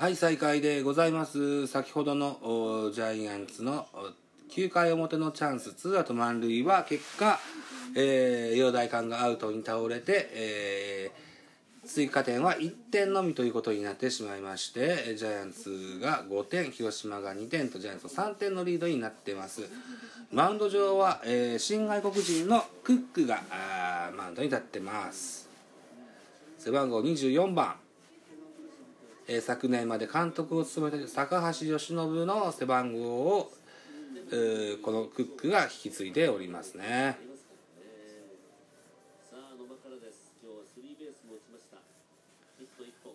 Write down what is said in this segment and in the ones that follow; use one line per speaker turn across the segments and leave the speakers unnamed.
はい再開でございます。先ほどのジャイアンツの9回表のチャンスツーアウト満塁は結果、えー、陽大館がアウトに倒れて、えー、追加点は1点のみということになってしまいましてジャイアンツが5点広島が2点とジャイアンツ3点のリードになってます。マウンド上は、えー、新外国人のクックがマウンドに立ってます。背番号24番。えー昨年まで監督を務めている高橋由伸の背番号を、このクックが引き継いでおりますね。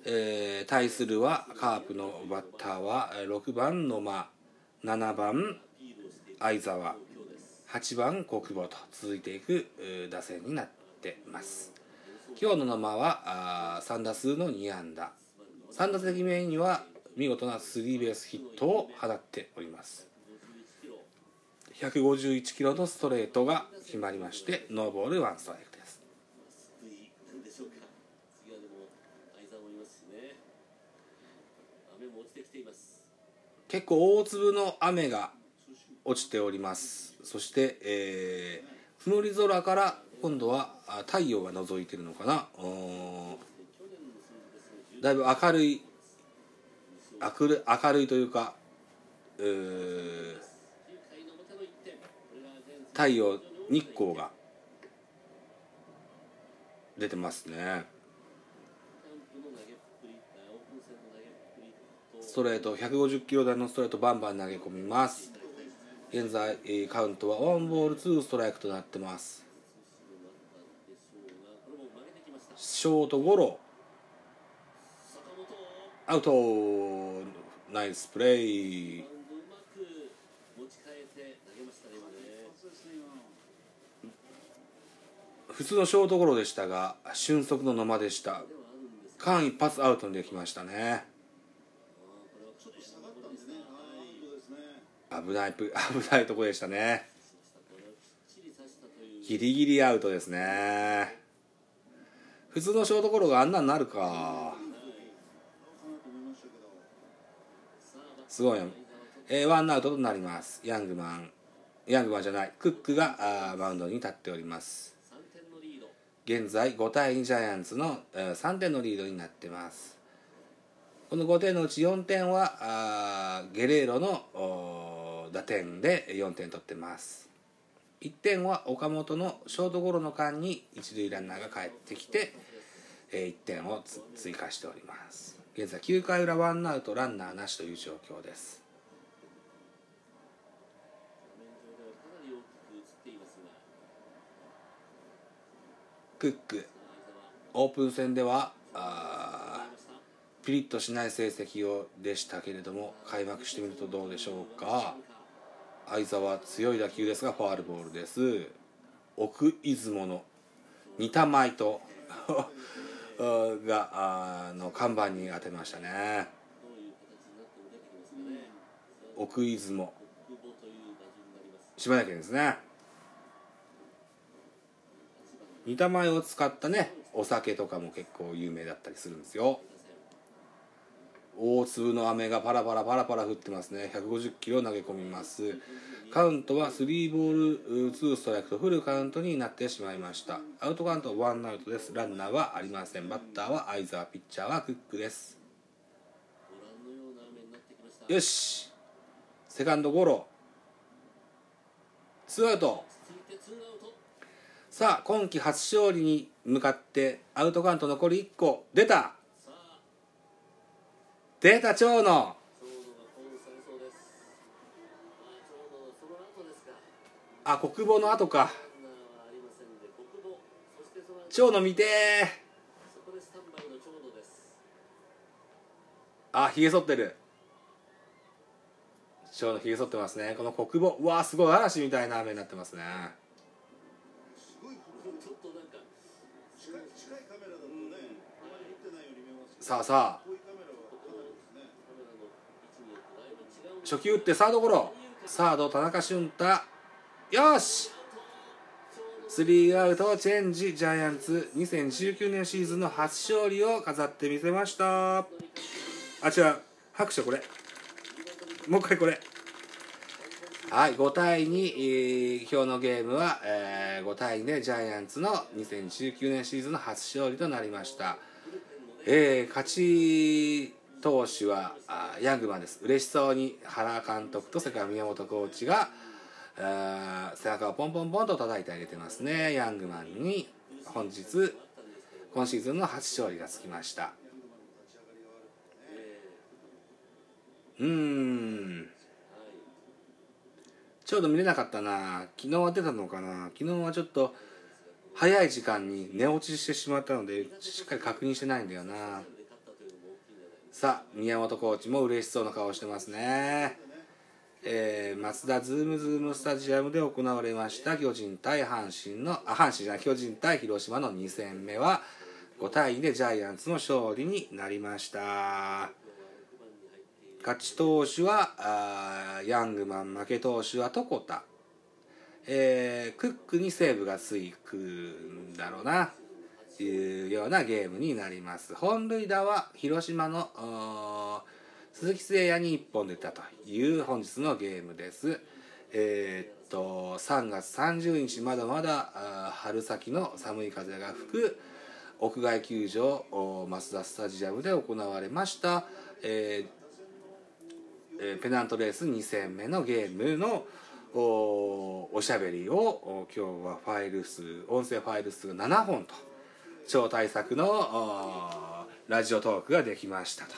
えー対するはカープのバッターは6番野間7番相澤8番小久保と続いていく打線になってます。今日の野間はあ3打数の2安打。3打席目には見事なスリーベースヒットを放っております。151キロのストレートが決まりましてノーボールワンストライクです。結構大粒の雨が落ちております。そして、えー曇り空から今度は太陽が覗いてるのかな。だいぶ明るい明る明るいというかう太陽日光が出てますね。ストレート150キロ台のストレートバンバン投げ込みます。現在、カウントはワンボールツーストライクとなってます。ショートゴロ。アウトナイスプレイ普通のショートゴロでしたが俊足の野間でした間一髪アウトにできましたね。危ない危ないとこでしたね。ギリギリアウトですね。普通のショートゴロがあんなになるか。すごいえーワンアウトとなります。ヤングマン。ヤングマンじゃない。クックがあマウンドに立っております。現在5対2ジャイアンツの、えー3点のリードになってます。この5点のうち4点はあゲレーロのおー打点で4点取ってます。1点は岡本のショートゴロの間に一塁ランナーが帰ってきて、え1点をつ追加しております。現在9回裏ワンアウトランナーなしという状況です。クックオープン戦ではあピリッとしない成績をでしたけれども開幕してみるとどうでしょうか。相澤強い打球ですがファールボールです。奥出雲の似た舞とがあの看板に当てましたね。奥出雲。島根県ですね。似た舞を使ったねお酒とかも結構有名だったりするんですよ。大粒の雨がパラパラパラパラ降ってますね。150キロ投げ込みます。カウントは3ボール2ストライクとフルカウントになってしまいました。アウトカウント1アウトです。ランナーはありません。バッターは相澤ピッチャーはクックです。
よし。
セカンドゴロ。ツーアウト。さあ今季初勝利に向かってアウトカウント残り1個。出た。出た長野
長野がコーンされそうです。あ長の
あ国母の後か。長野見てあひげ剃ってる。長野ひげ剃ってますね。この国母うわーすごい嵐みたいな雨になってますね。さあさあ
遠いカメラはかなりですね。
カメラの位置によってだいぶ違う
初球打ってサードゴロ。サード田中俊太。よし。スリーアウトチェンジジャイアンツ。2019年シーズンの初勝利を飾ってみせました。あ違う。拍手これ。もう一回これ。はい5対2、えー今日のゲームは、えー5対2でジャイアンツの2019年シーズンの初勝利となりました。えー勝ち投手はあヤングマンです。嬉しそうに原監督とそれから宮本コーチがあー背中をポンポンポンと叩いてあげてますね。ヤングマンに本日今シーズンの初勝利がつきました。うん。ちょうど見れなかったな。昨日は出たのかな。昨日はちょっと早い時間に寝落ちしてしまったのでしっかり確認してないんだよな。さあ宮本コーチも嬉しそうな顔してますね。えー、松田ズームズームスタジアムで行われました巨人対阪神のあ阪神じゃない巨人対広島の2戦目は5対2でジャイアンツの勝利になりました。勝ち投手はあヤングマン負け投手は床田、えークックにセーブがついくんだろうな。いうようなゲームになります。本塁打は広島の鈴木誠也に1本出たという本日のゲームです。えーっと3月30日まだまだ春先の寒い風が吹く屋外球場マツダスタジアムで行われました、えーえペナントレース2戦目のゲームのおおしゃべりを今日はファイル数音声ファイル数が7本と超大作のラジオトークができましたと、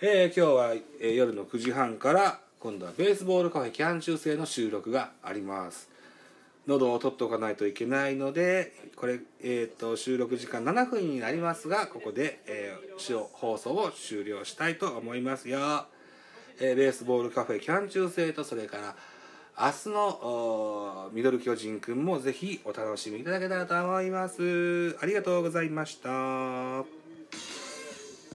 えー今日は、えー夜の9時半から今度はベースボールカフェキャン中制の収録があります。喉を取っておかないといけないのでこれ、えー、と収録時間7分になりますがここで、えー放送を終了したいと思いますよ、えーベースボールカフェキャン中制とそれから明日のミドル巨人くんもぜひお楽しみいただけたらと思います。ありがとうございました。